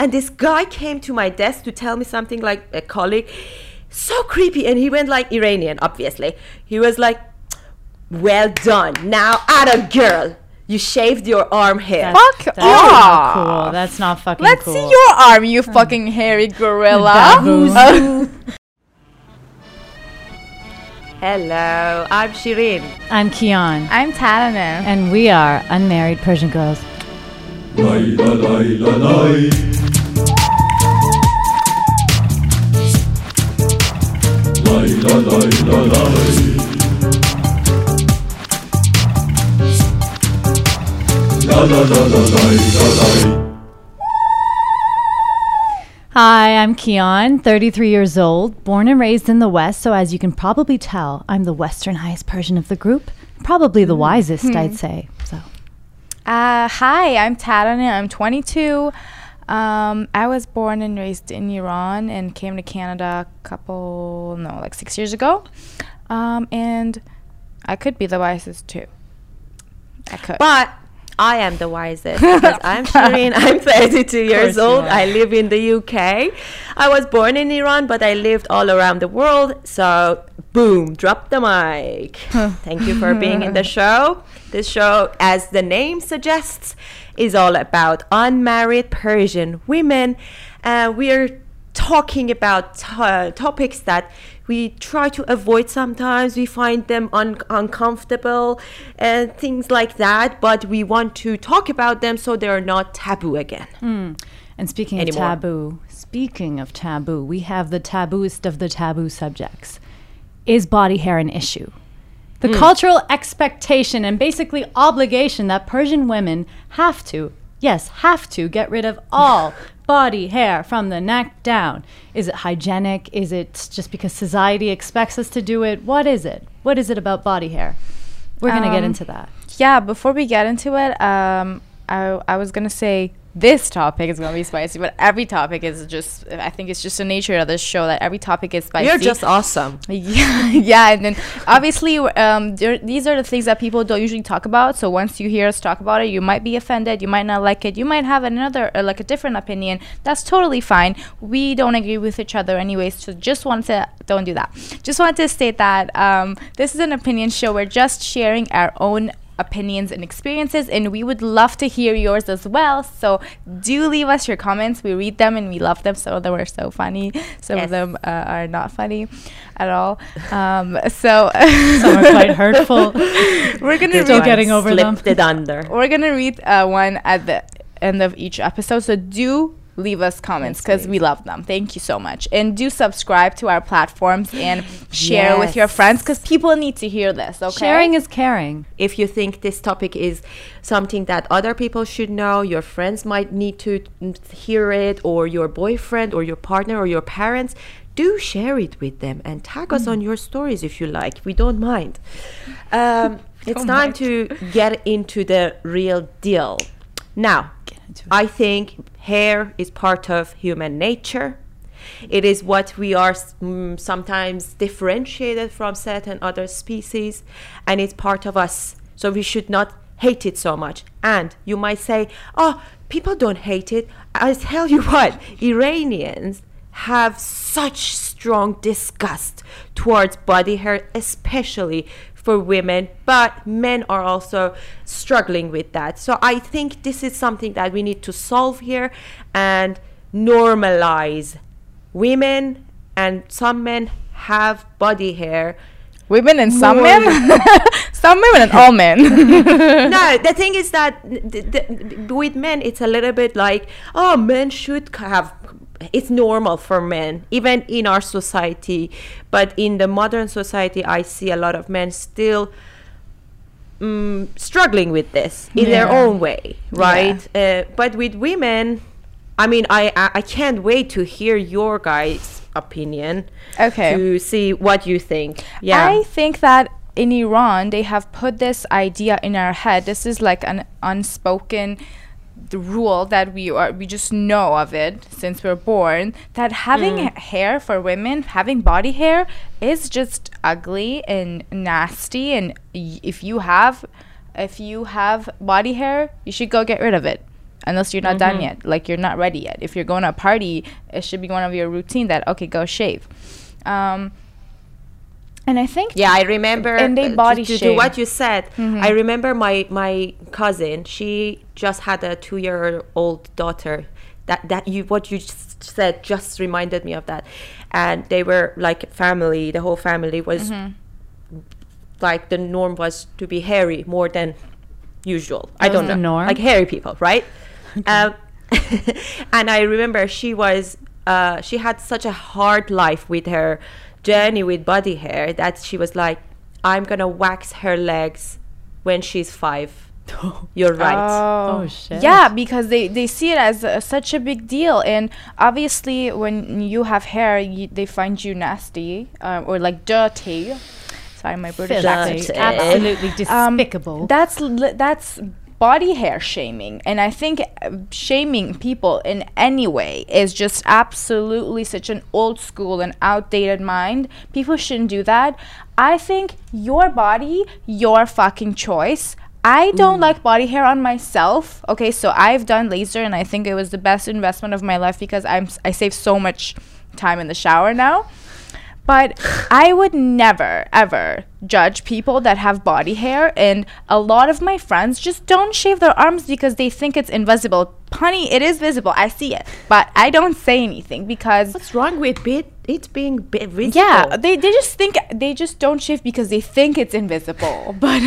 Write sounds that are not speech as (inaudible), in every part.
and this guy came to my desk to tell me something like a colleague, so creepy, and he went like Iranian, obviously. He was like, "Well done, now at a girl." You shaved your arm hair. Fuck That's not off. cool. That's not fucking Let's cool. see your arm, you fucking hairy gorilla. (laughs) Uh, Hello, I'm Shirin. I'm Kyan, I'm Taraneh. and we are unmarried Persian girls. Layla layla lay. La la la la layla lay. Hi, I'm Kyan, 33 years old, born and raised in the West. So, as you can probably tell, I'm the westernized Persian of the group. Probably the wisest, I'd say. So, Uh, hi, I'm Taraneh. I'm 22. Um, I was born and raised in Iran and came to Canada a couple, no, like six years ago. Um, and I could be the wisest too. I could. But I am the wisest because (laughs) I'm Shirin. I'm 32 years old. I live in the UK. I was born in Iran, but I lived all around the world. So, boom, drop the mic. (laughs) Thank you for being in the (laughs) show. This show, as the name suggests, is all about unmarried Persian women. Uh, we're talking about to- topics that we try to avoid sometimes we find them un- uncomfortable and things like that but we want to talk about them so they're not taboo again and speaking Anymore. of taboo, speaking of taboo, we have the tabooist of the taboo subjects. Is body hair an issue? The cultural expectation and basically obligation that Persian women have to, yes, have to get rid of all (laughs) body hair from the neck down. Is it hygienic? Is it just because society expects us to do it? What is it? What is it about body hair? We're going to get Um, into that. yeah, before we get into it, um, I, I was gonna say this topic is gonna be spicy, but every topic is just. I think it's just the nature of this show that every topic is spicy. you're just awesome (laughs) Yeah, yeah, and then obviously, um, there, these are the things that people don't usually talk about. So once you hear us talk about it, you might be offended, you might not like it, you might have another, uh, like a different opinion. That's totally fine. We don't agree with each other anyways. So just want to don't do that. Just wanted to state that um, this is an opinion show. We're just sharing our own opinions and experiences and we would love to hear yours as well so do leave us your comments we read them and we love them some of them are so funny some Yes. of them uh, are not funny at all um, so Some are quite hurtful. (laughs) we're gonna This Still getting over them. slipped it under we're gonna read uh, one at the end of each episode so do leave us comments because we love them thank you so much and do subscribe to our platforms and share with your friends because people need to hear this okay Sharing is caring. if you think this topic is something that other people should know, your friends might need to mm, hear it, or your boyfriend, or your partner, or your parents, do share it with them and tag us on your stories if you like. We don't mind. Um, (laughs) it's Don't time mind. to get into the real deal. Now. I think hair is part of human nature. It is what we are mm, sometimes differentiated from certain other species, and it's part of us. So we should not hate it so much. And you might say, oh, people don't hate it. I tell you (laughs) what, Iranians have such strong disgust towards body hair, especially for women, but men are also struggling with that. So I think this is something that we need to solve here and normalize women and some men have body hair. women and some men (laughs) (laughs) some women and all men (laughs) no, the thing is that th- th- with men, it's a little bit like, oh, men should have. It's normal for men, even in our society. But in the modern society, I see a lot of men still mm, struggling with this in their own way, right? Uh, but with women, I mean, I, I I can't wait to hear your guys' opinion. Okay. To see what you think. Yeah. I think that in Iran they have put this idea in our head. This is like an unspoken the rule that we are we just know of it since we're born that having Mm. hair for women having body hair is just ugly and nasty and y- if you have if you have body hair you should go get rid of it unless you're not done yet. Like you're not ready yet. If you're going to a party, it should be one of your routine that okay, go shave. Um, and I think Yeah, I remember. And they to- body to, do shame. what you said. I remember my my cousin. She just had a two year old daughter. That that you what you just said just reminded me of that, and they were like family. The whole family was like the norm was to be hairy more than usual. I don't know, norm? like hairy people, right? (laughs) um, (laughs) and I remember she was uh, she had such a hard life with her journey with body hair that she was like, I'm gonna wax her legs when she's five. (laughs) You're right. Oh, shit. Yeah, because they, they see it as a, such a big deal, and obviously when you have hair, you, they find you nasty um, or like dirty. Sorry, my British Filthy. accent. Dirty. Absolutely Um, despicable. That's li- that's body hair shaming, and I think uh, shaming people in any way is just absolutely such an old school and outdated mind. People shouldn't do that. I think your body, your fucking choice. I don't like body hair on myself. Okay, so I've done laser, and I think it was the best investment of my life because I'm I save so much time in the shower now. But I would never, ever judge people that have body hair. And a lot of my friends just don't shave their arms because they think it's invisible. Honey, it is visible. I see it. But I don't say anything because. What's wrong with it? Being visible? Yeah, they, they just think they just don't shift because they think it's invisible, (laughs) but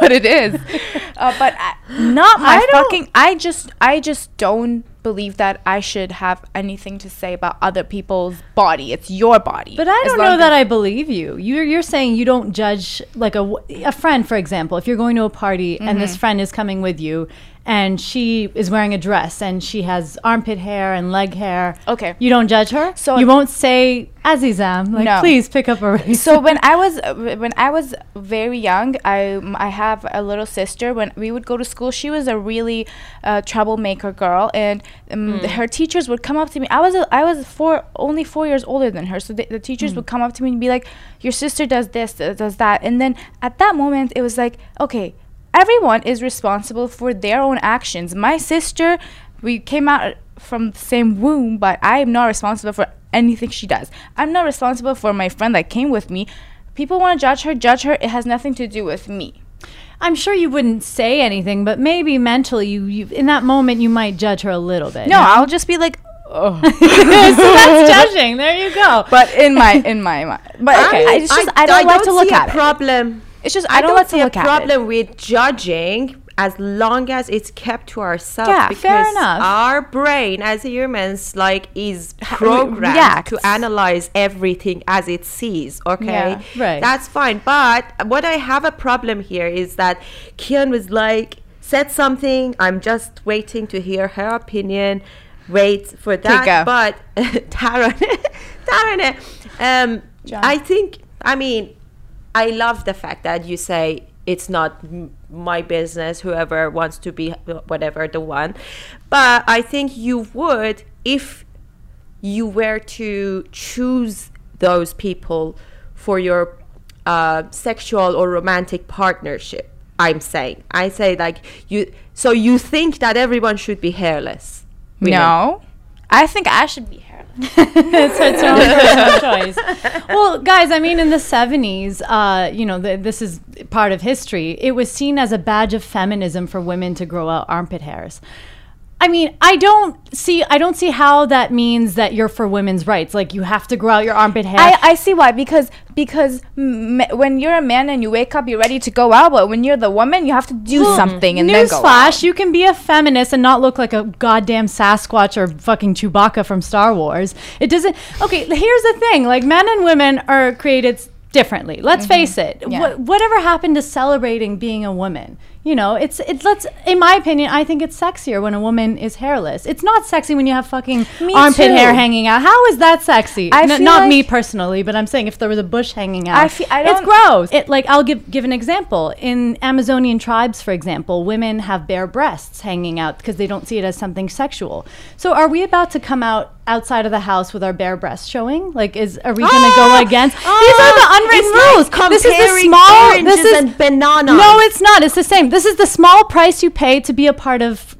but it is. (laughs) Uh, but I, not my I fucking. I just I just don't believe that I should have anything to say about other people's body. It's your body. But I don't know that I believe you. You're you're saying you don't judge like a a friend, for example. If you're going to a party and Mm-hmm. this friend is coming with you, and she is wearing a dress and she has armpit hair and leg hair. Okay. You don't judge her. So- you won't say Azizam, like No. please pick up a razor. so when (laughs) I was when I was very young, I I have a little sister. When we would go to school, she was a really uh, troublemaker girl, and um, th- her teachers would come up to me. I was a, I was four only four years older than her, so the, the teachers would come up to me and be like, "Your sister does this, does that," and then at that moment, it was like, okay, everyone is responsible for their own actions. My sister, we came out from the same womb, but I am not responsible for anything she does. I'm not responsible for my friend that came with me. People want to judge her, judge her. It has nothing to do with me. I'm sure you wouldn't say anything, but maybe mentally, you, you in that moment you might judge her a little bit. No, I'll just be like, oh. (laughs) so that's judging. There you go. but in my in my mind. But okay, I, it's just I, don't like to look at a it. problem. It's just I, I don't, don't see a problem with judging as long as it's kept to ourselves. Yeah, because fair enough. Our brain, as humans, like is programmed reacts. to analyze everything as it sees. Okay, Yeah, right. That's fine. But what I have a problem here is that Kyan was like said something. I'm just waiting to hear her opinion. Wait for that. But (laughs) Taran, Taran, (laughs) um, John. I think. I mean, I love the fact that you say it's not my business, whoever wants to be whatever the one. But I think you would if you were to choose those people for your uh, sexual or romantic partnership. I'm saying, I say like you. So you think that everyone should be hairless? women? No, I think I should be (laughs) it's its (laughs) own choice. Well, guys, I mean, in the 70s, uh, you know, th- this is part of history. It was seen as a badge of feminism for women to grow out armpit hairs. I mean, I don't see, I don't see how that means that you're for women's rights. Like you have to grow out your armpit hair. I, I see why because because m- when you're a man and you wake up you're ready to go out but when you're the woman you have to do something and then go. Newsflash, you can be a feminist and not look like a goddamn Sasquatch or fucking Chewbacca from Star Wars. It doesn't. Okay, here's the thing: like men and women are created differently. Let's face it. Mm-hmm. Yeah. Wha- whatever happened to celebrating being a woman? You know, it's it's let's. In my opinion, I think it's sexier when a woman is hairless. It's not sexy when you have fucking Me armpit too. hair hanging out. How is that sexy? I N- not like- me personally, but I'm saying if there was a bush hanging out, I fe- I it's gross. It like I'll give give an example. In Amazonian tribes, for example, women have bare breasts hanging out because they don't see it as something sexual. So are we about to come out outside of the house with our bare breasts showing? Like, is are we going to go (gasps) against? Oh, these are the unwritten rules. like this is the small. This is and bananas. No, it's not. It's the same. This is the small price you pay to be a part of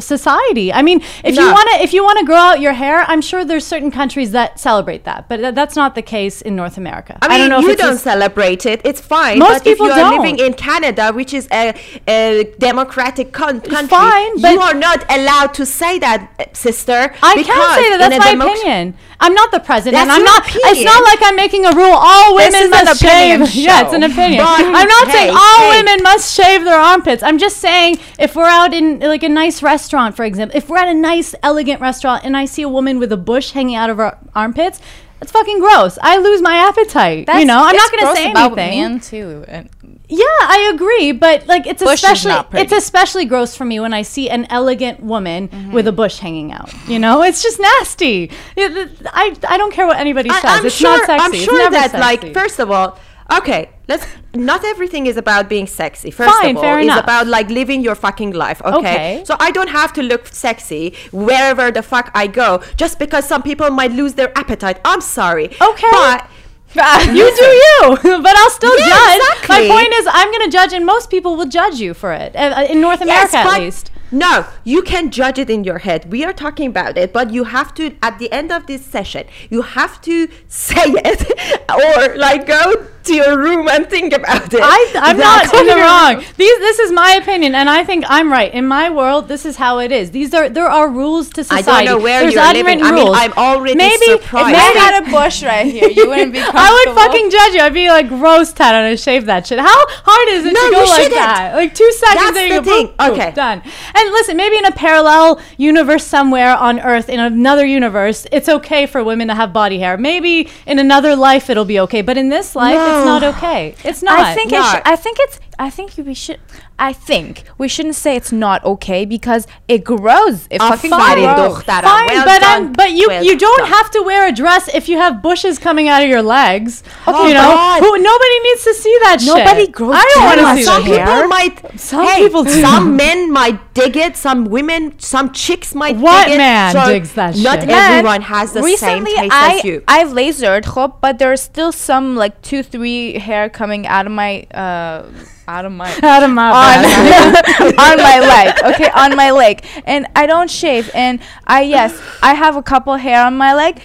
society. I mean, if you want to if you want to grow out your hair, I'm sure there's certain countries that celebrate that, but th- that's not the case in North America. I mean, don't know if you don't as- celebrate it. It's fine. Most but people if you are don't. living in Canada, which is a, a democratic con- country, Fine, but you are not allowed to say that, uh, sister. I can say that. That's my democ- opinion. I'm not the president. That's I'm your not. It's not like I'm making a rule. All women must opinion shave. (laughs) Yeah, it's show. an opinion. But- I'm not saying all hey. women must shave their armpits. I'm just saying if we're out in like a nice restaurant, for example, if we're at a nice, elegant restaurant and I see a woman with a bush hanging out of her armpits. That's fucking gross. I lose my appetite. you know, I'm not going to say about anything. men too. And Yeah, I agree, but like it's Bush especially it's especially gross for me when I see an elegant woman Mm-hmm. with a bush hanging out. You know, (laughs) it's just nasty. It- it- I I don't care what anybody says. I, am it's sure. not sexy. I'm It's sure never that, sexy. like, first of all, okay, let's. Not everything is about being sexy. First Fine, of all, it's enough. about like living your fucking life. Okay? Okay. So I don't have to look sexy wherever the fuck I go, just because some people might lose their appetite. I'm sorry. Okay. But (laughs) you do you, (laughs) but I'll still Yeah, judge. exactly. My point is, I'm going to judge, and most people will judge you for it uh, uh, in North America, Yes, at least. No, you can judge it in your head. We are talking about it, but you have to, at the end of this session, you have to (laughs) say it or like go to your room and think about it. I, I'm not in the your- wrong. These, this is my opinion, and I think I'm right. In my world, this is how it is. These are there are rules to society. I don't know where There's you're living. unwritten I mean. I'm already maybe surprised. if I maybe had a bush right here, you wouldn't be comfortable. (laughs) I would fucking judge you. I'd be like, gross, Tad, and I'd shave that shit. How hard is it No, to go like shouldn't. that? Like two seconds, That's there the you go, thing. boop, boop, Okay. done. And listen, maybe in a parallel universe somewhere on Earth, in another universe, it's okay for women to have body hair. Maybe in another life it'll be okay, but in this life, it's not oh. okay. It's not. I think it sh- I think it's I think we should I think we shouldn't say it's not okay because it grows. It Ah, fucking grows. Fine, Well but done. um, but you Well you don't done. have to wear a dress if you have bushes coming out of your legs. Oh, you know. Who, nobody needs to see that shit. Nobody grows I don't that want to see some that. hair. people might Some hey, people do. some men might dig it some women some chicks might What dig it man so digs that not shit? Man, everyone has the same recently taste I, as you I've lasered, hope, but there's still some like two, three hair coming out of my uh out of my Out of my on, bed. (laughs) on my leg. Okay, on my leg. And I don't shave. And I yes, I have a couple hair on my leg.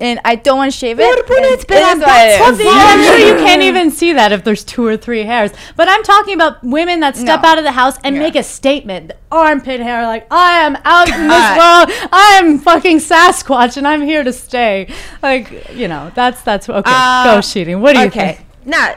And I don't want to shave it. But and it's it been is on what that it for is. the- Yeah, I'm sure you can't (laughs) even see that if there's two or three hairs. But I'm talking about women that step No. out of the house and Yeah. make a statement. Armpit hair, like I am out in this world. I am fucking Sasquatch, and I'm here to stay. Like you know, that's that's okay. Uh, Go cheating. What do you okay think? Now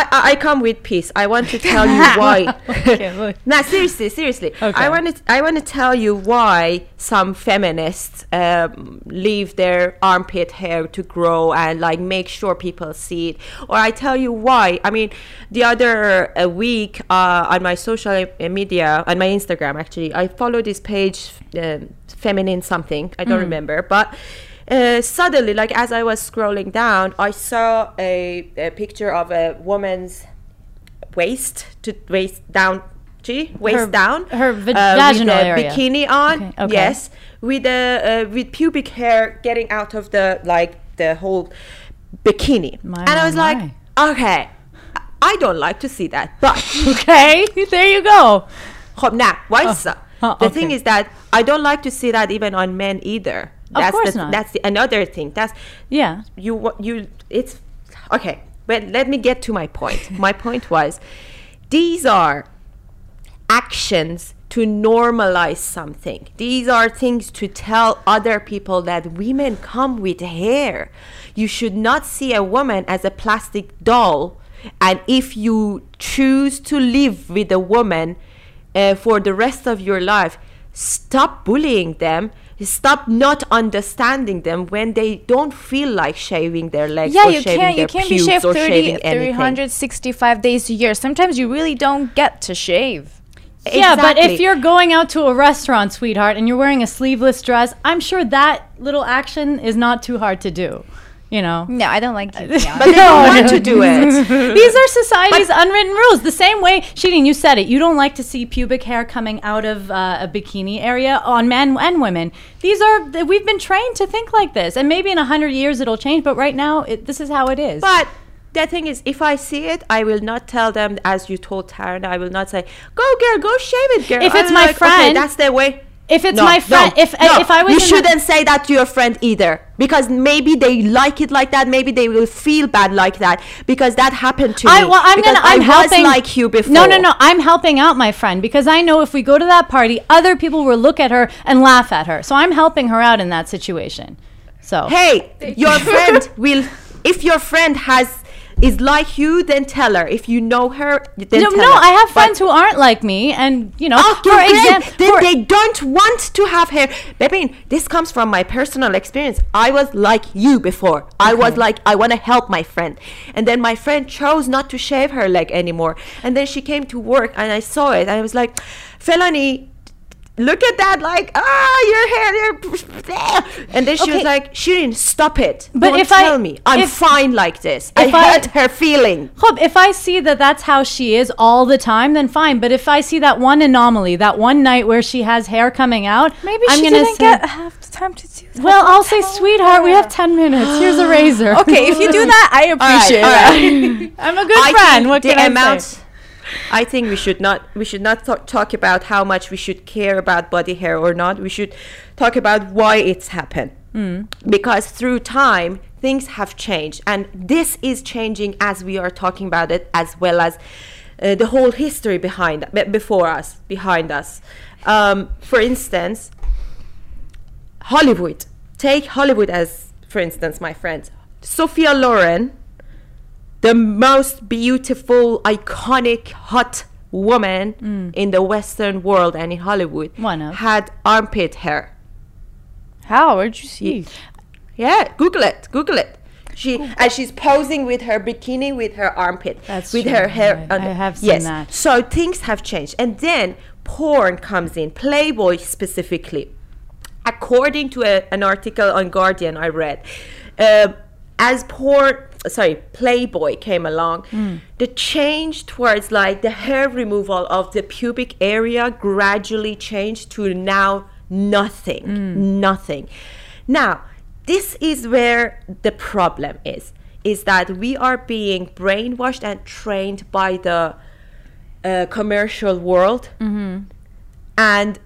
I, I come with peace i want to tell you (laughs) why Okay. (laughs) Now, seriously, seriously, Okay. I want to I want to tell you why some feminists um, leave their armpit hair to grow and like make sure people see it, or I tell you why. I mean, the other uh, week uh, on my social uh, media, on my Instagram, actually, I follow this page, um, feminine something. I don't remember, but Uh, suddenly, like as I was scrolling down, I saw a, a picture of a woman's waist to waist down gee waist Her- down her va- uh, vaginal with a area. bikini on Okay, okay. yes with the uh, with pubic hair getting out of the like the whole bikini My, and i my, was like my. okay i don't like to see that but (laughs) Okay, (laughs) there you go. خب نه وایسا oh, the okay. thing is that i don't like to see that even on men either of that's course the, not. that's the, another thing that's Yeah. you you it's okay but let me get to my point (laughs) my point was these are actions to normalize something these are things to tell other people that women come with hair you should not see a woman as a plastic doll and if you choose to live with a woman uh, for the rest of your life stop bullying them stop not understanding them when they don't feel like shaving their legs Yeah, or you shaving can't you can't be shaved or 30, 365 days a year. Sometimes you really don't get to shave. Yeah, but if you're going out to a restaurant, sweetheart, and you're wearing a sleeveless dress, I'm sure that little action is not too hard to do. You know. No, I don't like (laughs) it. but they don't want to do it (laughs) These are society's unwritten rules. The same way, Shirin, you said it. You don't like to see pubic hair coming out of uh, a bikini area on men and women. These are we've been trained to think like this, and maybe in a hundred years it'll change. But right now, it, this is how it is. But the thing is, if I see it, I will not tell them as you told Taryn. I will not say, "Go, girl, go shave it, girl." If I it's my like, okay, friend- that's the way. If it's No, my friend, no, if no. if I was you shouldn't say that to your friend either, because maybe they like it like that. Maybe they will feel bad like that because that happened to I me. well, I'm because gonna. I'm I helping. was like you before. No, no, no. I'm helping out my friend because I know if we go to that party, other people will look at her and laugh at her. So I'm helping her out in that situation. So Hey, your friend (laughs) will. If your friend has is like you, then tell her. If you know her, then no, tell no, her. I have But- friends who aren't like me, and you know, Okay, for great. example, then they don't want to have hair. Baby, this comes from my personal experience. I was like you before. I was like, I want to help my friend. And then my friend chose not to shave her leg anymore. And then she came to work and I saw it. And I was like, Felony, look at that. Like, ah, your hair. You're (laughs) and then she was Okay. like, Shirin, stop it. But Don't if I- tell me. I'm if- fine like this. I if I- hurt her feeling. Hope if I see that that's how she is all the time, then fine. But if I see that one anomaly, that one night where she has hair coming out, Maybe I'm she gonna didn't say, get half the time to do that. Well, I'll say, sweetheart, we have ten minutes. Here's a (gasps) razor. okay, if you do that, I (laughs) appreciate all that. (laughs) I'm a good I friend. think What the can I amount, say? I think we should not we should not th- talk about how much we should care about body hair or not. We should talk about why it's happened. Hmm. Because through time things have changed, and this is changing as we are talking about it, as well as uh, the whole history behind be- before us, behind us. Um, for instance, Hollywood. Take Hollywood as, for instance, my friends. Sophia Loren, the most beautiful, iconic, hot woman in the Western world and in Hollywood, Mm. Had armpit hair. How? Where'd you see? Yeah, Google it. Google it. She and she's posing with her bikini with her armpit, That's with true. her hair. I- on I have seen yes. that. So things have changed, and then porn comes in. Playboy specifically, according to a, an article on Guardian I read, uh, as porn, sorry, Playboy came along, Hmm. the change towards like the hair removal of the pubic area gradually changed to now nothing, Hmm. nothing. Now, this is where the problem is, is that we are being brainwashed and trained by the uh, commercial world and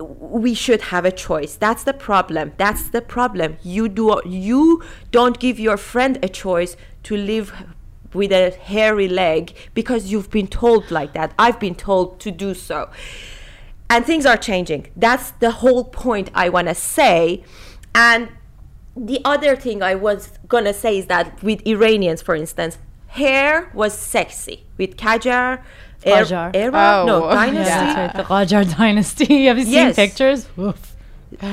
we should have a choice. That's the problem. That's the problem. You do you don't give your friend a choice to live with a hairy leg because you've been told like that. I've been told to do so. And things are changing. That's the whole point i want to say. And the other thing i was gonna say is that with iranians for instance hair was sexy. With Qajar Qajar. era Oh, no (laughs) dynasty Yeah, right. The Qajar dynasty. (laughs) Have you seen Yes. pictures? Oof.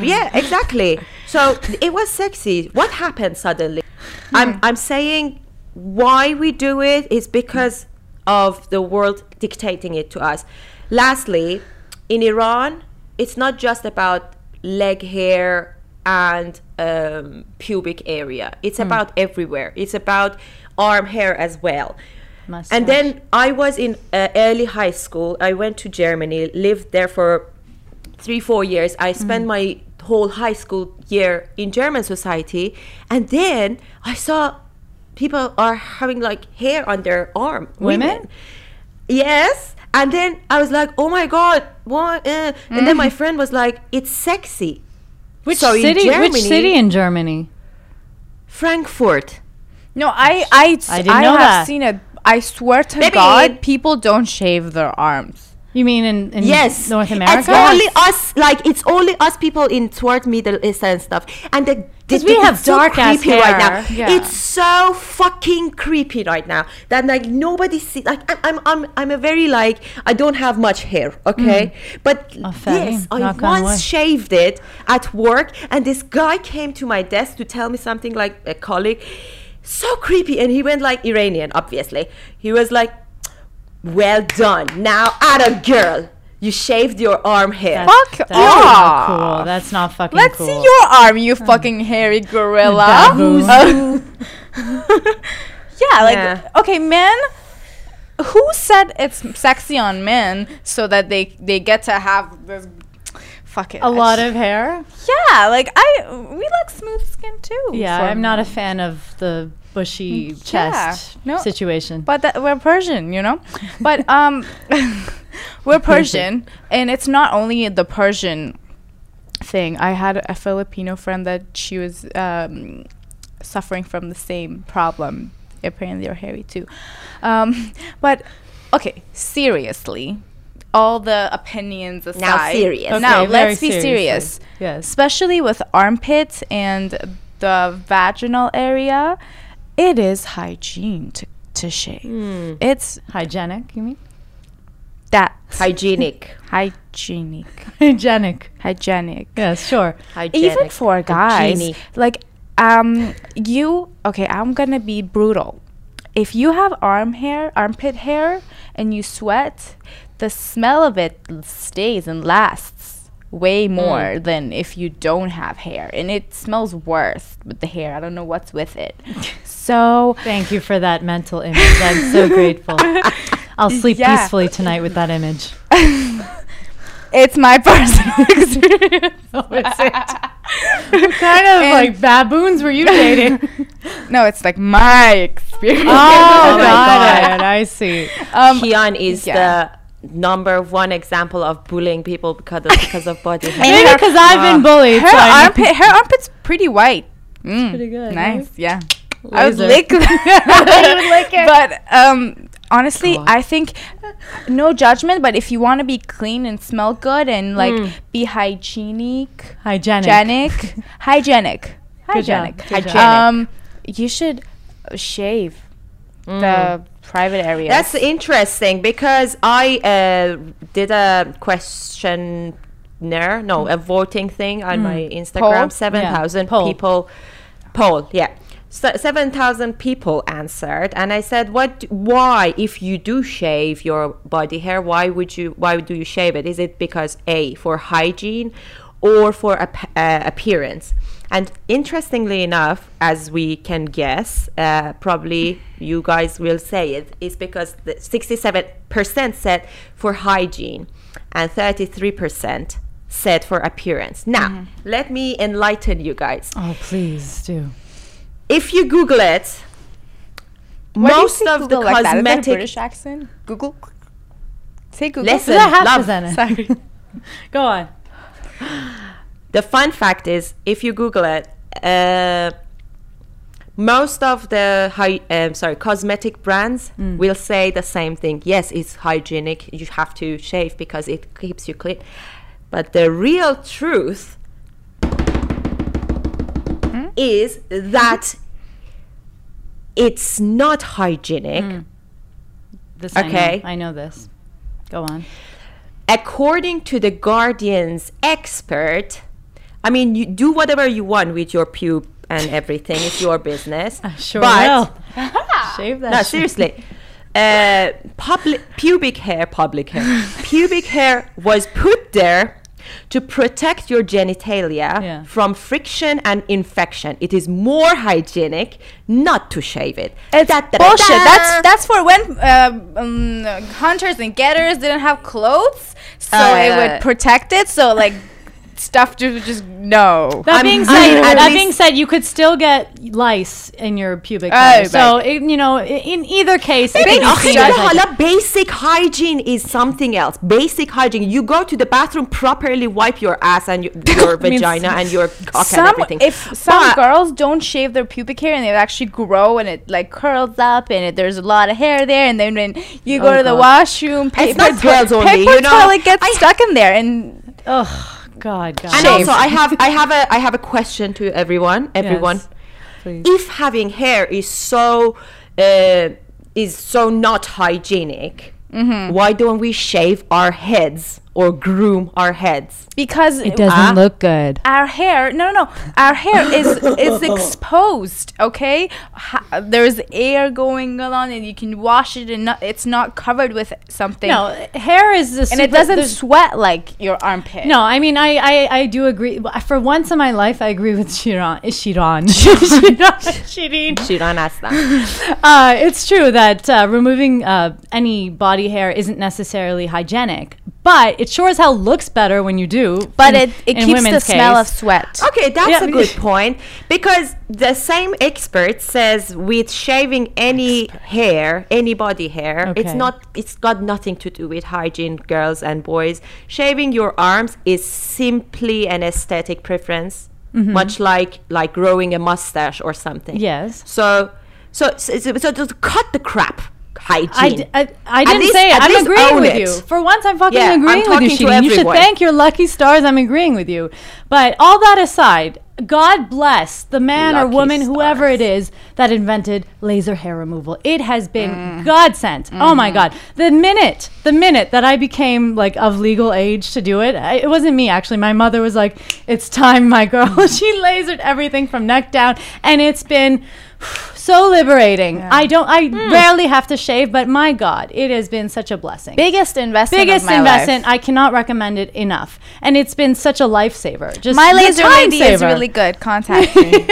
yeah exactly so it was sexy what happened suddenly i'm i'm saying why we do it is because of the world dictating it to us lastly in iran it's not just about leg hair and um, pubic area it's about everywhere it's about arm hair as well Mustache. and then I was in uh, early high school. I went to Germany, lived there for three, four years. I spent my whole high school year in German society, and then I saw people are having like hair on their arm. Women? Yes. And then I was like, oh my god, what? Uh. And then my friend was like, it's sexy. which so in city? Germany- Which city in Germany? Frankfurt. No, I I I didn't know have that. seen it. I swear to God, people don't shave their arms. You mean in, in Yes, North America? It's only us, like it's only us people in toward Middle East and stuff. And the the- we have so dark-ass creepy right now. hair. Yeah. It's so fucking creepy right now that like nobody see. Like I'm, I'm, I'm, I'm a very like I don't have much hair, okay. Mm. But Oh, yes, I once shaved it at work, and this guy came to my desk to tell me something like a colleague. So creepy, and he went like Iranian, obviously. He was like, "Well done, now at a girl." You shaved your arm hair. That's, Fuck that's not off. cool. That's not fucking Let's cool. see your arm, you hmm. fucking hairy gorilla. (laughs) Yeah, like Yeah. okay, men. Who said it's sexy on men so that they they get to have this? Fuck it. a I lot just- of hair. yeah, like I we like smooth skin too. Yeah, I'm not a fan of the bushy Mm, yeah. chest No. situation. But that, we're Persian, you know. (laughs) But um, (laughs) we're Persian, and it's not only the Persian thing. I had a Filipino friend that she was um, suffering from the same problem. Apparently, they're hairy too. Um, (laughs) but okay, seriously, all the opinions aside. Now serious. now Okay, very let's be seriously. serious Yes. especially with armpits and the vaginal area, it is hygiene to, to shave. Hmm. It's Hygienic, you mean? that Hygienic. (laughs) hygienic, Hygienic. hygienic. Yes, sure. Hygienic. Even for guys, Hygiene. like um, you okay. I'm gonna be brutal. If you have arm hair, armpit hair, and you sweat, the smell of it stays and lasts way hmm. more than if you don't have hair, and it smells worse with the hair. I don't know what's with it. (laughs) So Thank you for that mental image. I'm so (laughs) grateful. I'll sleep Yeah. peacefully tonight with that image. (laughs) it's my personal experience. Oh, is it? What kind of And- like baboons were you dating? (laughs) no, it's like my experience. oh, (laughs) my got God. it. I see. um, Kyan is yeah. the number one example of bullying people because of, because of body (laughs) hair. Maybe her- because I've been bullied. her so I- armpit, her armpit's pretty white. Mm, pretty good, Nice, yeah. I would Laser. lick that. But um, honestly, God. I think no judgment. But if you want to be clean and smell good and like Hmm. be hygienic, Hygienic. hygienic, (laughs) hygienic, hygienic, Hygienic. um, you should shave the private area. That's interesting because I uh, did a questionnaire, no, a voting thing on my Instagram. Seven thousand Poll. people poll, yeah. So Seven thousand people answered, and I said, "What? Why, if you do shave your body hair, why would you? Why do you shave it? Is it because a for hygiene, or for ap- uh, appearance?" And interestingly enough, as we can guess, uh, probably you guys will say it, is because the 67% said for hygiene and 33% said for appearance. Now, let me enlighten you guys. Oh, please do. If you Google it, Why most of the Google like that? Is that a cosmetic. British accent. Google. Say Google. Listen, love. to send it? Sorry. Go on. The fun fact is, if you Google it, uh, most of the hy- um, sorry cosmetic brands will say the same thing. Yes, it's hygienic. You have to shave because it keeps you clean. But the real truth is that it's not hygienic. This I know. Okay. I know this. Go on. according to the Guardian's expert, I mean, you do whatever you want with your pube and everything. It's your business. (laughs) I sure but, will. (laughs) Shave that. No, shit. seriously. Uh, public pubic hair, public hair, (laughs) pubic hair was put there to protect your genitalia Yeah. from friction and infection. It is more hygienic not to shave it. It's da, bullshit. da. That's that's for when uh, um, hunters and getters didn't have clothes, so Oh, it would protect it. So like stuff to just no. That I'm, being said, that least, being said, you could still get lice in your pubic hair. Oh, so it, you know, in either case, basic hygiene is something else. Basic hygiene. You go to the bathroom properly, wipe your ass and your, (laughs) your vagina and your cock some, and everything. If some but girls don't shave their pubic hair and they actually grow and it like curls up and it, there's a lot of hair there, and then when you oh go God. to the washroom, paper, it's not girls only, paper you know? gets I stuck in there and. Ugh. God, God. and Shave. also, I have I have a I have a question to everyone. Everyone, Yes, please. if having hair is so uh, is so not hygienic, Mm-hmm. why don't we shave our heads or groom our heads? because It doesn't Ah. look good. our hair no no no our hair is (laughs) is exposed okay ha- there's air going on and you can wash it and not, it's not covered with something No, hair is the and it doesn't sweat like your armpit No, I mean, I, I, I do agree. For once in my life, I agree with Shiran. (laughs) Shiran. Shiran. Shirin. Shiran Aslan. (laughs) Uh, it's true that uh, removing uh, any body hair isn't necessarily hygienic, but it sure as hell looks better when you do. But in- it, it in keeps the women's smell of sweat. Okay, that's Yeah, a good point because the same expert says with shaving any hair, any body hair, it's not it's got nothing to do with hygiene, girls and boys. Shaving your arms is simply an aesthetic preference, Mm-hmm. much like like growing a mustache or something. Yes. So so so, so, so just cut the crap I, hygiene. d- I, I didn't least- say it. I'm agreeing with it. you. For once, I'm fucking Yeah, I'm agreeing with you, Shirin. You should thank your lucky stars I'm agreeing with you. But all that aside, God bless the man or Lucky woman, whoever it is, that invented laser hair removal. It has been Mm. God sent. Oh Mm-hmm. my God. The minute, the minute that I became like of legal age to do it, I, it wasn't me actually. My mother was like, it's time, my girl. (laughs) she lasered everything from neck down. And it's been (sighs) so liberating. I don't, I Hmm. rarely have to shave, but my God, it has been such a blessing. Biggest investment. Biggest of my investment. Life. I cannot recommend it enough. And it's been such a lifesaver. Just My the laser time lady is really good. Contact (laughs) me.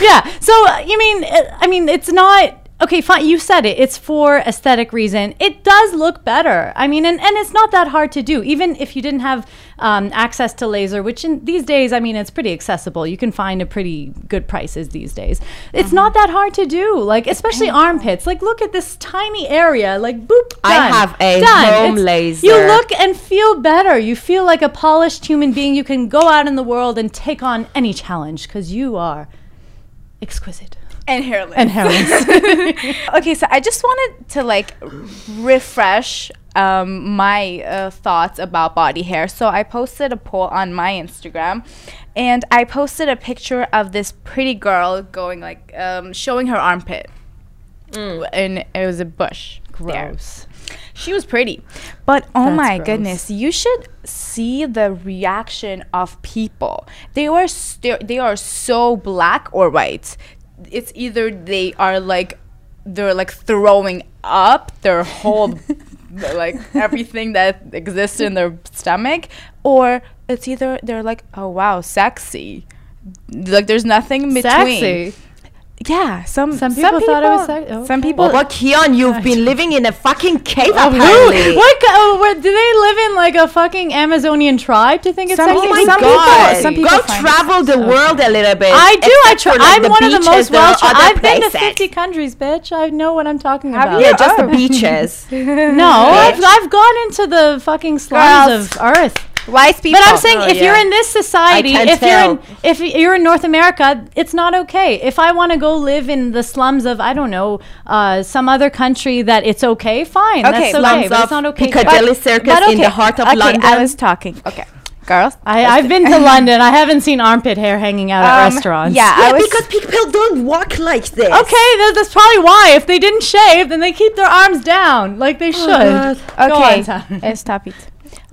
yeah. So uh, you mean uh, I mean it's not okay. Fine. You said it. It's for aesthetic reason. It does look better. I mean, and, and it's not that hard to do. Even if you didn't have um, access to laser, which in these days, I mean, it's pretty accessible. You can find a pretty good prices these days. It's Mm-hmm. not that hard to do. Like especially armpits. Like look at this tiny area. Like boop. I have a Done. home It's- laser. You look and feel better. You feel like a polished human being. You can go out in the world and take on any challenge because you are exquisite and hairless. and hairless. (laughs) okay, so I just wanted to like refresh um, my uh, thoughts about body hair. So I posted a poll on my Instagram, and I posted a picture of this pretty girl going like um, showing her armpit, and it was a bush. there. Gross. She was pretty. But oh That's my gross. goodness, you should see the reaction of people. They were st- they are so black or white. It's either they are like they're like throwing up their whole (laughs) like everything that exists in their stomach or it's either they're like oh wow sexy like there's nothing in between Sexy. Yeah some Some people thought it was sex- oh, some people well, Kyan, you've (laughs) been living in a fucking cave oh, Who? apparently. What? ki- Oh, where, do they live in like a fucking Amazonian tribe to think it's Some sexy? Oh people- my some god! people- some people Go travel the world a little bit. I do. I except try. for, like, I'm one of the most well. Tra- I've been to 50 countries, bitch. I know what I'm talking Have about. you? Yeah, just the Oh. beaches. (laughs) No, I've, I've gone into the fucking slums Girls. of Earth. Wise people But I'm saying, Oh, if you're in this society, can if you're in, if you're in North America, it's not okay. If I want to go live in the slums of, I don't know, uh, some other country that it's okay, fine. Okay, that's okay, slums but of it's not okay. here. Piccadilly Circus in the heart of okay, London. I was talking. Okay, girls. I, I've been to (laughs) London. I haven't seen armpit hair hanging out at Um, restaurants. yeah, I yeah, was- because people don't walk like this. Okay, that, that's probably why. If they didn't shave, then they keep their arms down like they should. God. Okay, on, uh, stop it.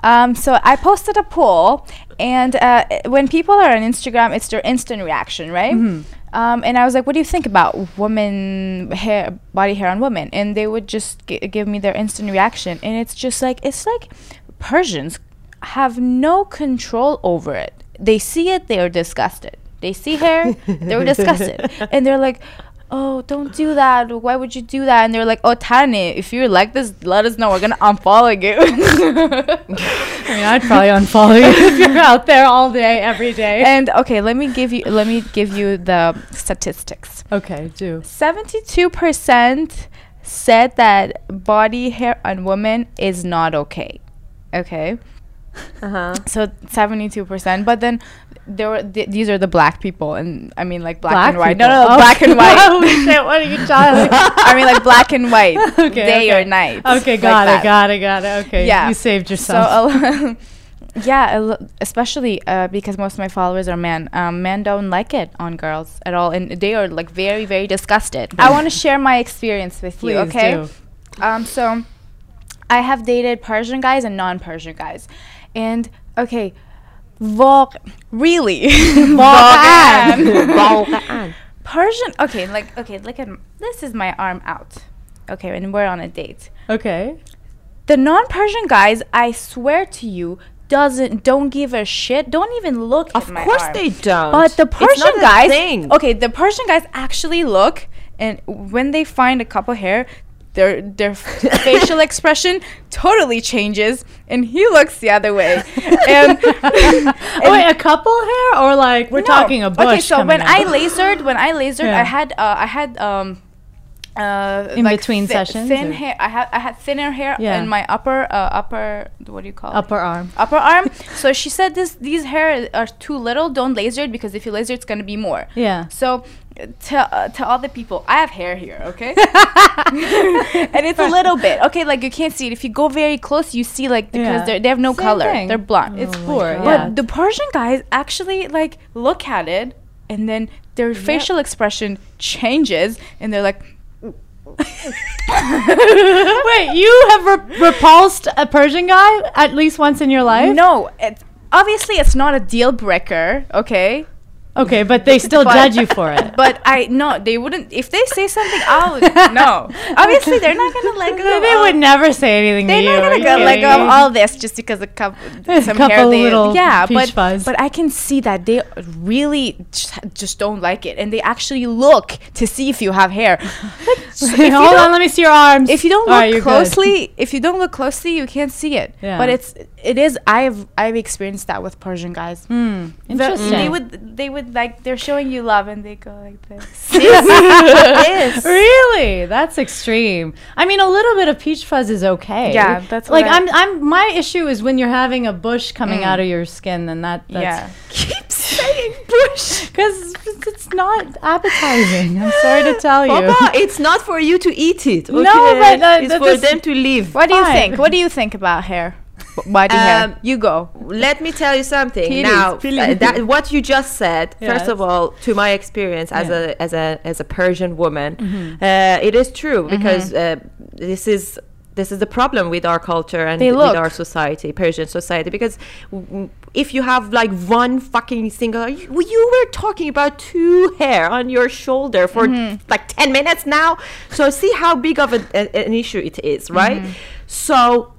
Um, so I posted a poll, and uh, when people are on Instagram, it's their instant reaction, right? Mm-hmm. Um, and I was like, "What do you think about women hair, body hair on women?" And they would just gi- give me their instant reaction, and it's just like it's like Persians have no control over it. They see it, they are disgusted. They see hair, they're disgusted, (laughs) and they're like. Oh, don't do that. Why would you do that? And they're like, Oh, Tani, if you're like this, let us know. We're going to unfollow you. (laughs) I mean, I'd probably unfollow you if you're out there all day, every day. and okay, let me give you let me give you the statistics. okay, do. 72% said that body hair on women is not okay. Okay? Uh-huh. So 72%, but then there were th- these are the black people and I mean like black, and white. people. No, no, Oh, black and (laughs) white. Holy shit, what are you talking (laughs) I mean like black and white. (laughs) Okay, day okay. or night. Okay, like got that. it, got it, got it. Okay, Yeah. you saved yourself. lo- yeah, especially uh, because most of my followers are men. Um, men don't like it on girls at all, and they are like very, very disgusted. I want to share my experience with Please you, okay? Um, so I have dated Persian guys and non-Persian guys, and okay, Vok, really, (laughs) Vagan. Balkan. (laughs) Persian. Okay, like okay, look at m- this is my arm out. Okay, and we're on a date Okay. the non-Persian guys, I swear to you, doesn't don't give a shit. Don't even look Of course arm. they don't. But the Persian guys, thing. okay, the Persian guys actually look, and when they find a couple hair, their their (laughs) facial expression totally changes, and he looks the other way. (laughs) And Oh, (laughs) wait, a couple hair or like we're no. talking a bush? Okay, so when? I lasered, when I lasered, Yeah. I had uh, I had um. Uh, In like between thi- sessions, thin hair. I had I had thinner hair Yeah. in my upper uh, upper. What do you call it? upper arm. upper arm. so she said this these hair are too little. Don't laser it because if you laser, it's gonna be more. Yeah. So to uh, to all the people, I have hair here, okay, (laughs) and it's a little bit okay. Like you can't see it. If you go very close, you see like because Yeah. they're, have no Same color. thing. They're blonde. Oh it's poor. God. But the Persian guys actually like look at it, and then their facial expression changes, and they're like. (laughs) Wait, you have re- repulsed a Persian guy at least once in your life? No, it, obviously it's not a deal breaker, okay? Okay, but they still But- judge you for it. (laughs) But I no, they wouldn't. If they say something, I'll (laughs) no. Obviously, they're not gonna let go. they, would never say anything They're to you. not Are gonna go let go of all this just because a (laughs) couple, some hair couple they, little yeah. But fuzz. but I can see that they really just, just don't like it, and they actually look to see if you have hair. Like, so Hold on, let me see your arms. if you don't All look right, you're good. closely, if you don't look closely, you can't see it. Yeah. But it's it is. I've I've experienced that with Persian guys. Hmm, The- interesting. They would they would like they're showing you love and they go like this. (laughs) (laughs) Yes. Really? That's extreme. I mean, a little bit of peach fuzz is okay. Yeah, that's like what I- I'm. I'm. My issue is when you're having a bush coming Mm. out of your skin, then that. That's, yeah. (laughs) Keep saying bush. Because it's not appetizing. I'm sorry to tell you. Papa, it's not for you to eat it. Okay? but, uh, it's for them to live. What do you Fine. think? What do you think about hair? Body hair. Um, You go. Let me tell you something. Please, now, please. uh, that what you just said. First of all, to my experience as Yeah. a as a as a Persian woman, Mm-hmm. uh, it is true because uh, this is. This is the problem with our culture and with our society, Persian society. Because w- if you have like one fucking single, you, you were talking about two hair on your shoulder for Mm-hmm. like ten minutes now. So see how big of a, a- an issue it is, right? Mm-hmm. So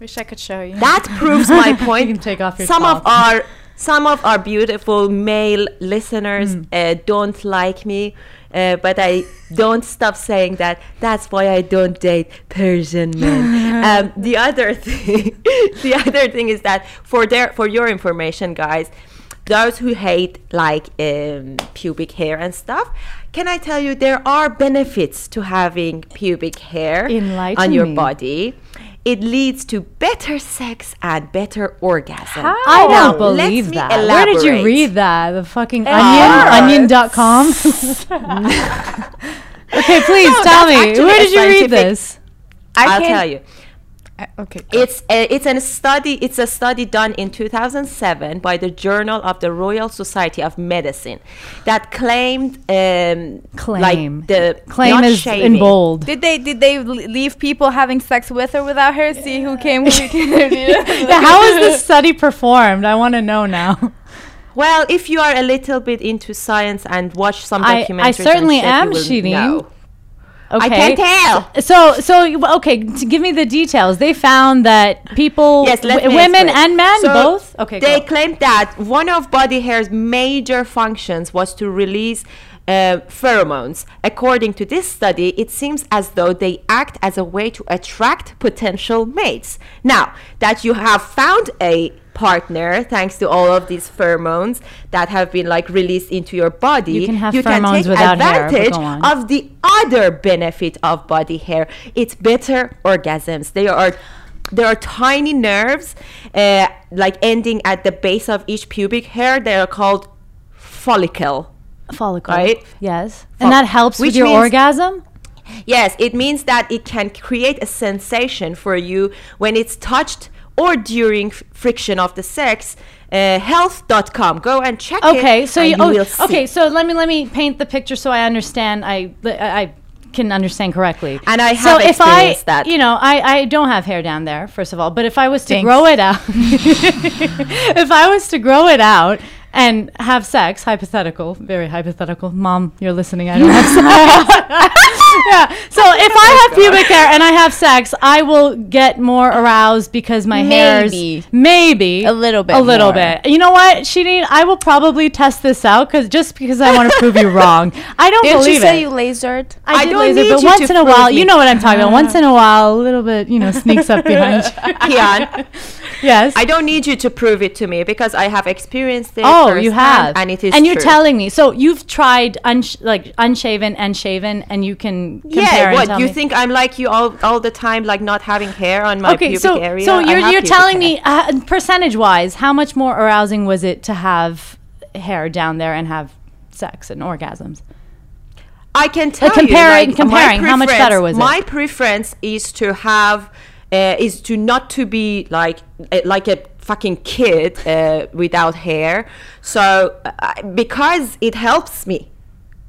Wish I could show you. that proves my (laughs) point. You can take off your some of our some of our beautiful male listeners Hmm. uh, don't like me, uh, but I don't stop saying that. That's why I don't date Persian men. (laughs) um, the other thing, (laughs) the other thing is that for their for your information, guys. Those who hate like um, pubic hair and stuff, can I tell you there are benefits to having pubic hair on your body. It leads to better sex and better orgasm. How? I don't let believe me that. Where did you read that? The fucking It onion, hurts. onion.com. (laughs) (laughs) okay, please No, tell me. actually Where did you read this? I'll can't- tell you. I- okay. go. It's a, it's a study. It's a study done in 2007 by the Journal of the Royal Society of Medicine that claimed um, Claim. like the Claim is shaving. in bold. Did they did they leave people having sex with or without hair? See who came. Who came Yeah, (laughs) (laughs) how is this study performed? I want to know now. Well, if you are a little bit into science and watch some I- I documentaries, and certainly shit, am, will Shirin. Okay. I can't tell. So, so okay, to give me the details. They found that people, Yes, w- me women explain. and men, So both. Okay, They go. claimed that one of body hair's major functions was to release uh, pheromones. According to this study, it seems as though they act as a way to attract potential mates. Now that you have found a partner thanks to all of these pheromones that have been like released into your body You can have take pheromones without hair, but advantage on. of the other benefit of body hair it's better orgasms they are there are tiny nerves uh, like ending at the base of each pubic hair they are called follicle follicle. right? Yes. Fol- And that helps with your orgasm? yes it means that it can create a sensation for you when it's touched or during f- friction of the sex uh, health.com go and check it Okay, so and you, oh, okay, so let me let me paint the picture so I understand. I I can understand correctly. And I so have if I, that. you know, I I don't have hair down there first of all, but if I was to Thanks. grow it out, (laughs) if I was to grow it out and have sex, hypothetical, very hypothetical. Mom, you're listening. I don't have (laughs) sex. (laughs) yeah. So (laughs) if I have oh pubic hair and I have sex, I will get more aroused because my hair's Maybe. maybe A little bit a little more. bit. You know what, Shirin? I will probably test this out because just because I want to prove you wrong. (laughs) I don't Didn't believe you say it. you lasered? I, I did don't laser, but once in a while, me. you know what I'm talking about. Once in a (laughs) while, a little bit, you know, sneaks up behind you. Kyan, Yes. I don't need you to prove it to me because I have experienced it. Oh, you have, and it is. and you're true. telling me. So you've tried unsh- like unshaven and shaven, and you can. Yeah, what you me. think I'm like you all all the time, like not having hair on my okay, pubic so area? so you're you're telling hair. me uh, percentage wise, how much more arousing was it to have hair down there and have sex and orgasms? I can tell comparing- you, like, comparing, how much better was it? My preference is to have, uh, is to not to be like uh, like a fucking kid uh, without hair. So uh, because it helps me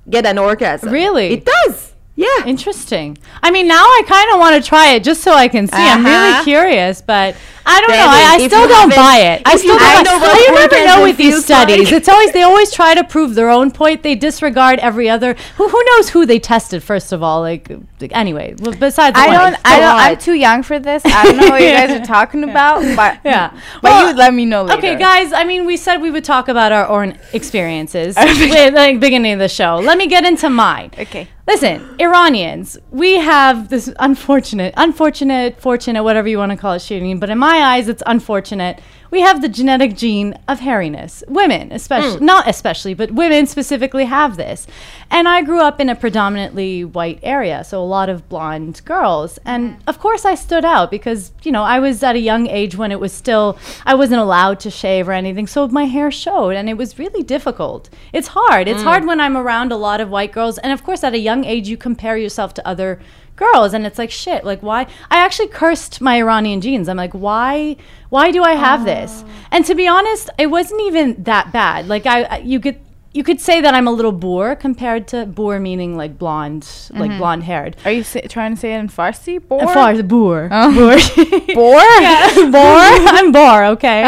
get an orgasm. Really? it does. Yeah. Interesting. I mean, now I kind of want to try it just so I can see. I'm really Uh-huh. curious, but I don't know. I, I still don't buy it. I still don't. buy- know what you never know with these studies. like. It's always they always try to prove their own point. They disregard every other. Who, who knows who they tested first of all? Like anyway. Besides, the I don't. I don't. I'm too young for this. I don't know what you guys are (laughs) talking about. But (laughs) Yeah. But Well, you let me know later. Okay, guys. I mean, we said we would talk about our own experiences (laughs) with like beginning of the show. Let me get into mine. Okay. Listen, Iranians, we have this unfortunate, unfortunate, fortunate, whatever you want to call it, shooting. but in my eyes, it's unfortunate. We have the genetic gene of hairiness. Women, especially, hmm. not especially, but women specifically have this. And I grew up in a predominantly white area, so a lot of blonde girls. And of course, I stood out because, you know, I was at a young age when it was still, I wasn't allowed to shave or anything, so my hair showed, and it was really difficult. It's hard. It's hmm. hard when I'm around a lot of white girls. And of course, at a young age, you compare yourself to other girls and it's like shit like why? I actually cursed my iranian genes. I'm like why why do i have this? Oh. And to be honest it wasn't even that bad. Like i, you could you could say that i'm a little boor compared to boor meaning like blonde like blonde haired Are you sa- trying to say it in Farsi? Bor? as far as boor Oh. (laughs) boor (laughs) (laughs) yeah, bore. I'm bore. Okay.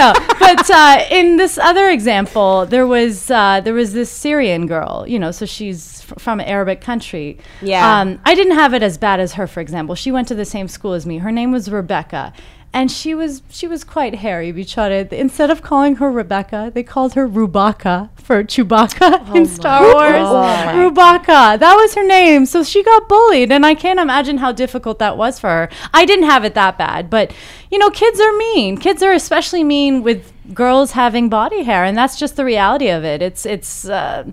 no, but uh, in this other example, there was uh, there was this Syrian girl. You know, so she's f- from an Arabic country. Yeah. Um, I didn't have it as bad as her. For example, she went to the same school as me. Her name was Rebecca. And she was she was quite hairy, bichare. Instead of calling her Rebecca, they called her Rubaka for Chewbacca (laughs) in Star Wars. God. Rubaka. That was her name. So she got bullied, and I can't imagine how difficult that was for her. I didn't have it that bad, but you know, kids are mean. Kids are especially mean with girls having body hair, and that's just the reality of it. It's it's. Uh,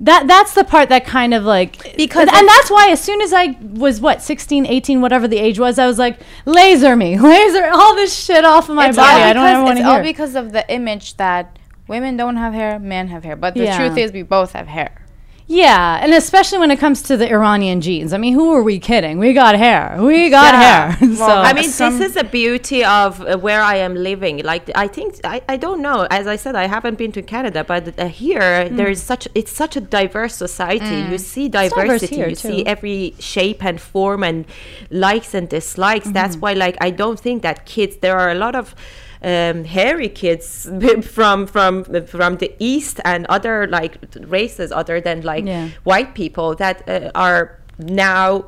that that's the part that kind of like Because and that's why as soon as I was what 16 18 whatever the age was I was like laser me (laughs) laser all this shit off of my It's body I don't ever want to It's all because of the image that women don't have hair, men have hair. But the Yeah. truth is, we both have hair. Yeah, and especially when it comes to the Iranian genes. I mean, who are we kidding? We got hair. We got Yeah. hair. (laughs) so I mean, this is the beauty of uh, where I am living. Like, I think I, I don't know. As I said, I haven't been to Canada, but uh, here there is such it's such a diverse society. You see diversity. you see every shape and form and likes and dislikes. That's why, like, I don't think that kids. There are a lot of um, hairy kids (laughs) from from from the east and other like races other than like Yeah. white people that uh, are now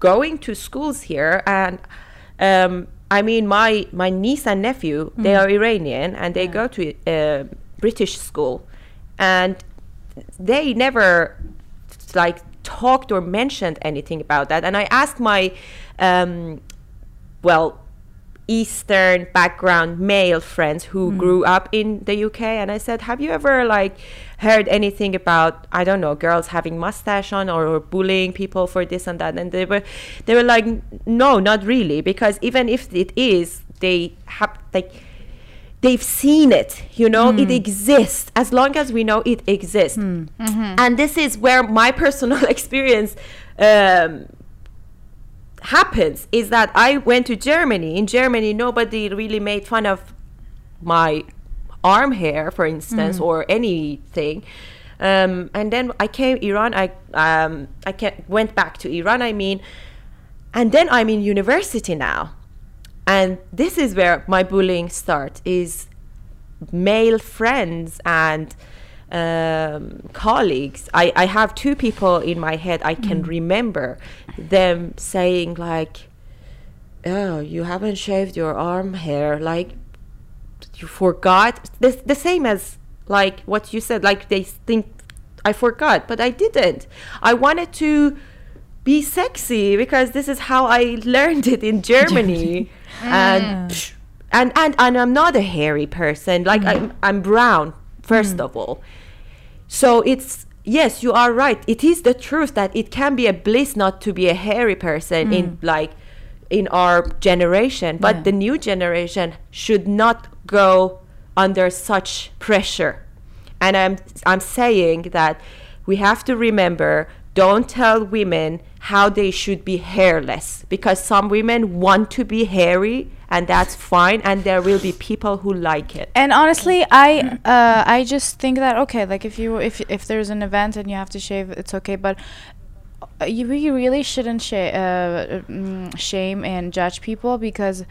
going to schools here. And um, I mean my my niece and nephew they are Iranian and they go to uh, British school. And they never like talked or mentioned anything about that. And I asked my um, well Eastern background male friends who mm. grew up in the UK, and I said, "Have you ever like heard anything about I don't know girls having mustache on or, or bullying people for this and that?" And they were they were like, "No, not really, because even if it is, they have like." They've seen it, you know, it mm. exists. As long as we know it exists. Mm. Mm-hmm. And this is where my (laughs) personal experience um, happens is that I went to Germany. In Germany, nobody really made fun of my arm hair, for instance, or anything. Um, and then I came Iran. I um, I went back to Iran. I mean, and then I'm in university now, and this is where my bullying starts. Is male friends and um, colleagues, I, I have two people in my head I can mm. remember them saying like, "Oh, you haven't shaved your arm hair," like you forgot. The the same as like what you said. Like they think I forgot, but I didn't. I wanted to be sexy because this is how I (laughs) learned it in Germany. (laughs) and, mm. psh, and and and I'm not a hairy person. Like mm. I'm I'm brown first of all. So it's yes, you are right. It is the truth that it can be a bliss not to be a hairy person in mm. like in our generation, but Yeah. the new generation should not go under such pressure. And I'm I'm saying that we have to remember don't tell women how they should be hairless because some women want to be hairy and that's fine and there will be people who like it. And honestly, I uh, I just think that okay, like if you if if there's an event and you have to shave, it's okay. But uh, you we really shouldn't sh- uh, mm, shame and judge people because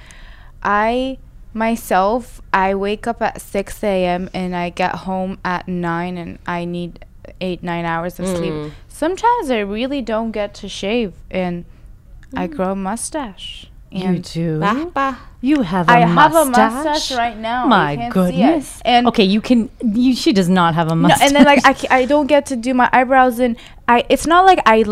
I myself I wake up at six a.m. and I get home at nine and I need eight nine hours of sleep. Sometimes I really don't get to shave and I grow a mustache. You And do. Bah, bah. You have a I mustache. have a mustache right now. You My can't see it. goodness. And okay, you can. You, she does not have a no, mustache. and then like I, I don't get to do my eyebrows and I it's not like I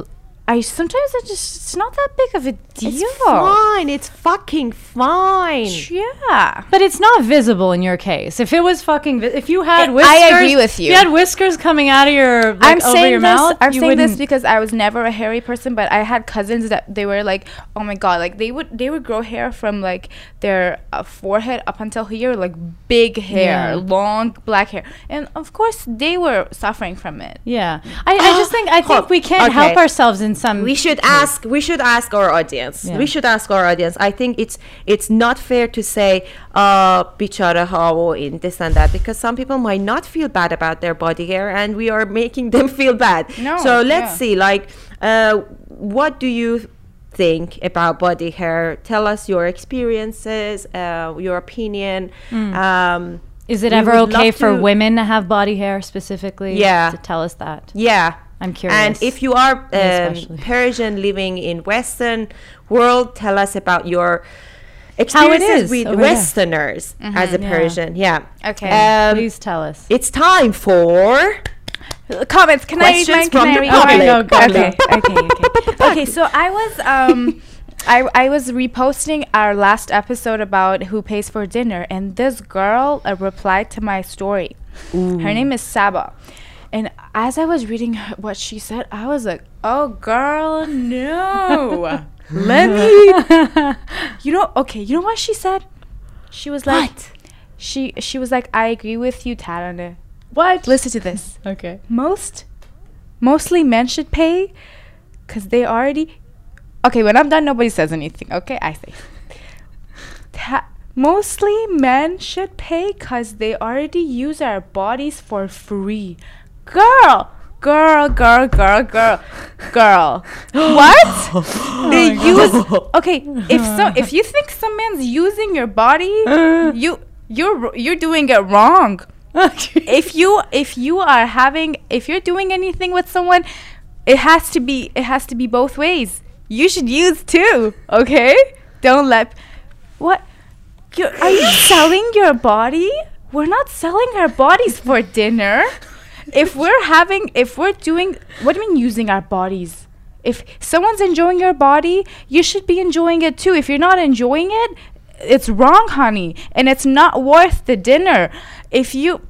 I sometimes I just it's not that big of a deal. It's fine. It's fucking fine. Yeah. But it's not visible in your case. If it was fucking, vi- if you had whiskers, I agree with if you. you had whiskers coming out of your, like, I'm over saying your this. mouth. I'm you saying this wouldn't- because I was never a hairy person, but I had cousins that they were like, oh my god, like they would they would grow hair from like their uh, forehead up until here, like big hair, Yeah. long black hair, and of course they were suffering from it. Yeah, I, I just think I (gasps) think we can't help okay. ourselves in some. we should ask we should ask our audience Yeah. we should ask our audience i think it's it's not fair to say uh bichara how in this and that because some people might not feel bad about their body hair and we are making them (laughs) feel bad No, so let's yeah. see like uh what do you think about body hair tell us your experiences uh your opinion um is it ever okay for women to have body hair specifically? Yeah. to tell us that. Yeah. I'm curious. And if you are um. Persian living in Western world, tell us about your experiences with. Westerners as a Yeah. Persian. Yeah. Okay. Um, Please tell us. it's time for comments. Can Questions I read from the I public. mine? Okay, okay, okay, okay. (laughs) okay, so I was um (laughs) I, I was reposting our last episode about who pays for dinner and this girl uh, replied to my story. Her name is Saba. And as I was reading (laughs) what she said, I was like, "Oh girl, no. (laughs) Let me (laughs) You know, okay, you know what she said? She was like she she was like, "I agree with you, Taraneh." what? Listen to this Okay. most mostly men should pay because they already okay when i'm done nobody says anything okay i say Ta- mostly men should pay because they already use our bodies for free girl girl girl girl girl girl. What? (laughs) Oh they use okay if so if you think some man's using your body uh. you you're you're doing it wrong. If you if you are having if you're doing anything with someone it has to be it has to be both ways. You should use too okay? Don't let what? You are you selling your body? We're not selling our bodies for dinner if we're having if we're doing what do you mean using our bodies? If someone's enjoying your body you should be enjoying it too. If you're not enjoying it it's wrong honey and it's not worth the dinner. If you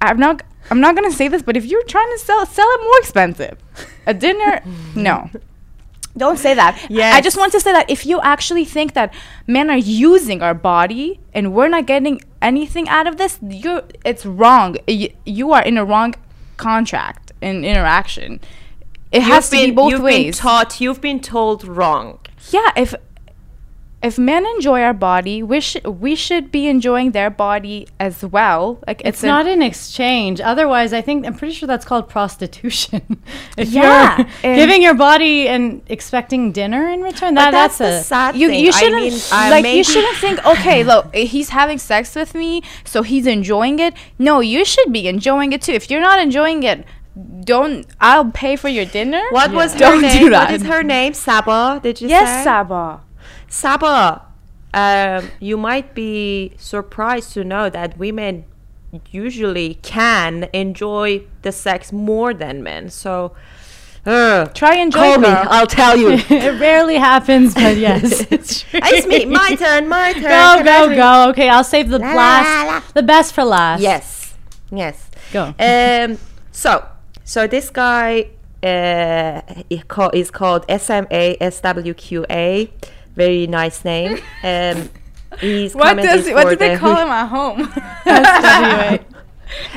i'm not i'm not gonna say this but if you're trying to sell sell it more expensive a dinner no. Don't say that. I just want to say that if you actually think that men are using our body and we're not getting anything out of this you it's wrong. Y- you are in a wrong contract and interaction it has to be both you've ways been taught, you've been told wrong. yeah if if men enjoy our body, we should we should be enjoying their body as well. Like It's a- not an exchange. Otherwise, I think I'm pretty sure that's called prostitution. (laughs) if Yeah, you're giving your body and expecting dinner in return, that, But that's, that's, the a sad you, thing. you shouldn't mean, uh, like you shouldn't think (laughs) okay look he's having sex with me so he's enjoying it no you should be enjoying it too if you're not enjoying it don't i'll pay for your dinner What was her Don't name? do What that. is her name? Saba? Did you yes say? Yes, Saba Saba, um, you might be surprised to know that women usually can enjoy the sex more than men. So, uh, try enjoy call me. girl. I'll tell you. (laughs) it rarely happens, but yes, (laughs) it's true. it's me. My (laughs) turn. My turn. Go, Can go, go. Okay, I'll save the La, last, la, la. the best for last. Yes. Yes. Go. Um. So, so this guy uh, is called SMA SWQA. Very nice name. (laughs) Um. He's what does what do they the- call (laughs) him at home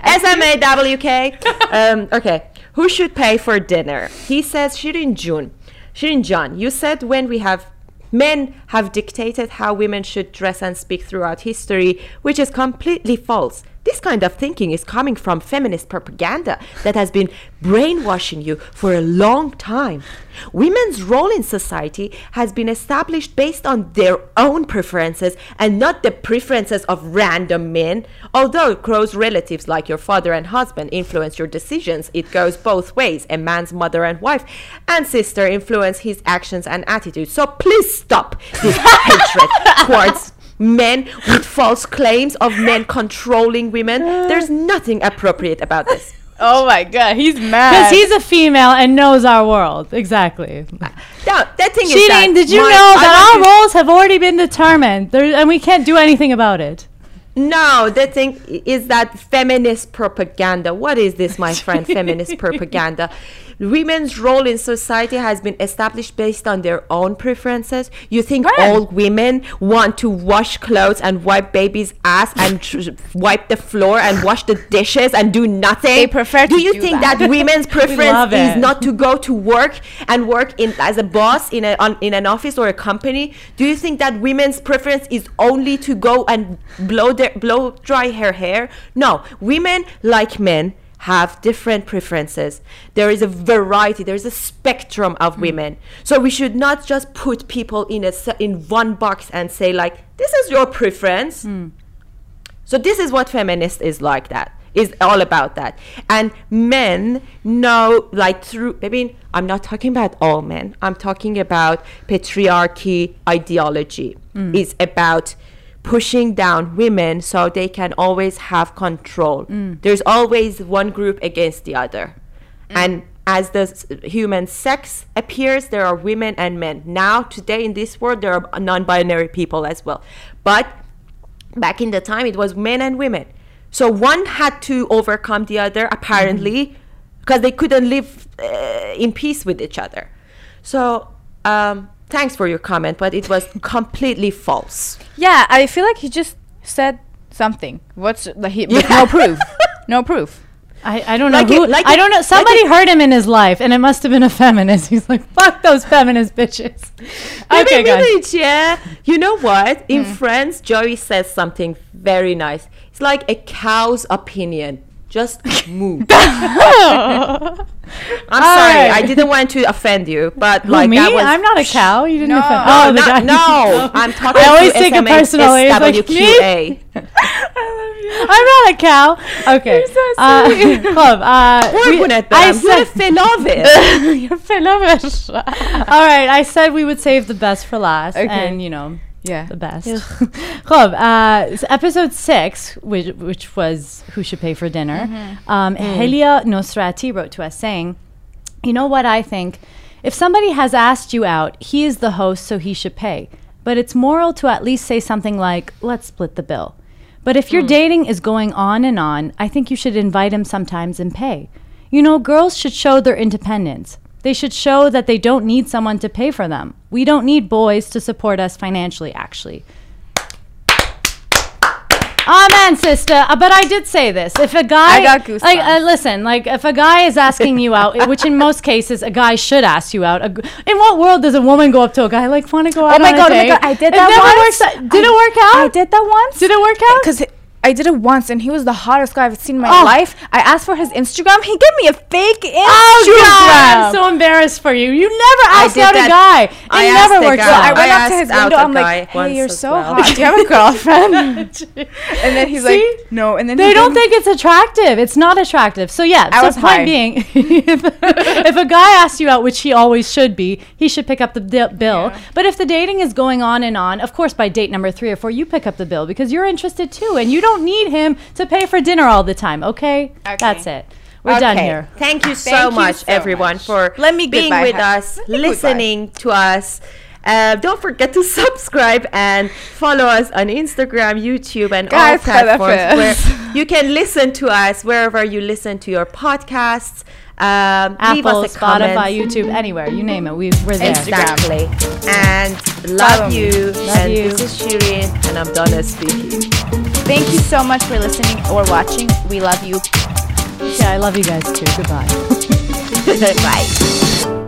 SMAWK. (laughs) um, okay. Who should pay for dinner? He says Shirin Jun. Shirin Jan, you said when we have men have dictated how women should dress and speak throughout history, which is completely false. This kind of thinking is coming from feminist propaganda that has been brainwashing you for a long time. Women's role in society has been established based on their own preferences and not the preferences of random men. Although close relatives like your father and husband influence your decisions, it goes both ways. A man's mother and wife and sister influence his actions and attitudes. So please stop this (laughs) hatred towards men with false claims of men controlling women. There's nothing appropriate about this. (laughs) oh my god he's mad Because he's a female and knows our world. Exactly. Uh, now, the thing is that Cheating, did you my- know that our to- roles have already been determined there, and we can't do anything about it? No, the thing is that feminist propaganda. What is this, my friend? feminist (laughs) propaganda. Women's role in society has been established based on their own preferences. You think When? all women want to wash clothes and wipe babies' ass and tr- wipe the floor and wash the dishes and do nothing? They prefer Do to you do think that. that, women's (laughs) preference is not to go to work and work in as a boss in a on, in an office or a company? Do you think that women's preference is only to go and blow their blow dry her hair? No, women like men have different preferences. There is a variety. There is a spectrum of hmm. women. So we should not just put people in a in one box and say like this is your preference. Hmm. So this is what feminist is like that. Is all about that. And men know like through I mean, I'm not talking about all men. I'm talking about patriarchy ideology. Hmm. It's about pushing down women so they can always have control. There's always one group against the other. And as the s- human sex appears, there are women and men. Now, today in this world, there are non binary people as well. But back in the time it was men and women so one had to overcome the other apparently because they couldn't live uh, in peace with each other so um, thanks for your comment but it was (laughs) completely false yeah i feel like he just said something what's like he, with no proof (laughs) no proof I, I don't know Like who. it- like I don't know. Somebody it- heard him in his life, and it must have been a feminist. (laughs) He's like, "Fuck those feminist bitches." Okay, Baby guys. village, yeah you know what in hmm. France, joey says something very nice it's like a cow's opinion just move. (laughs) I'm All sorry. right. I didn't want to offend you, but Who, like me? that was. I'm not a cow. You didn't No. offend. Oh, the guy. no, (laughs) I'm talking. I always to take it personally. It's like, me. I love you. I'm not a cow. Okay. You're so Uh, silly. (laughs) club. Uh, Poor we- Gwyneth I said, fan of it. you're full. All right. I said we would save the best for last, Okay. and you know, yeah the best. Club. (laughs) Uh, episode six, which which was who should pay for dinner. Um, Helia Nosrati wrote to us saying, "You know what I think." If somebody has asked you out, he is the host, so he should pay. But it's moral to at least say something like, let's split the bill. But if your dating is going on and on, I think you should invite him sometimes and pay. You know, girls should show their independence. They should show that they don't need someone to pay for them. We don't need boys to support us financially, actually. Amen, sister. Uh, but I did say this. If a guy, I got goosebumps. like, uh, listen, like, if a guy is asking you out, which in most cases a guy should ask you out. G in what world does a woman go up to a guy like, want to go out? Oh my on a God, oh my? God, I did It that once. out- Did it work out? I did that once. Did it work out? Because I did it once, and he was the hottest guy I've seen in my Oh. life. I asked for his Instagram. He gave me a fake Instagram. Oh Instagram. God! I'm so embarrassed for you. You never asked did out a guy. It I never the works out. I went I up to his window. I'm like, "Hey, you're so well." hot. Do you have a (laughs) girlfriend?" (laughs) and then he's See? like, "No." And then They don't think it's attractive. It's not attractive. So yeah. I so was point high. being, (laughs) if, if a guy asks you out, which he always should be, he should pick up the di- bill. But if the dating is going on and on, of course, by date number three or four, you pick up the bill because you're interested too, and you don't need him to pay for dinner all the time. Okay, that's it. We're done here. Thank you so Thank you much, so everyone, much. for Let me being goodbye with her. us, Let goodbye. listening to us. Uh, don't forget to (laughs) subscribe and follow us on Instagram, YouTube, and all platforms where (laughs) you can listen to us wherever you listen to your podcasts. Um, leave Apple, us a comment. Spotify, YouTube, anywhere you name it, we, we're there. Exactly. And love Follow you. Love and you. this is Shirin, and I'm Donna speaking. Thank you so much for listening or watching. We love you. Yeah, I love you guys too. Goodbye. (laughs) Bye.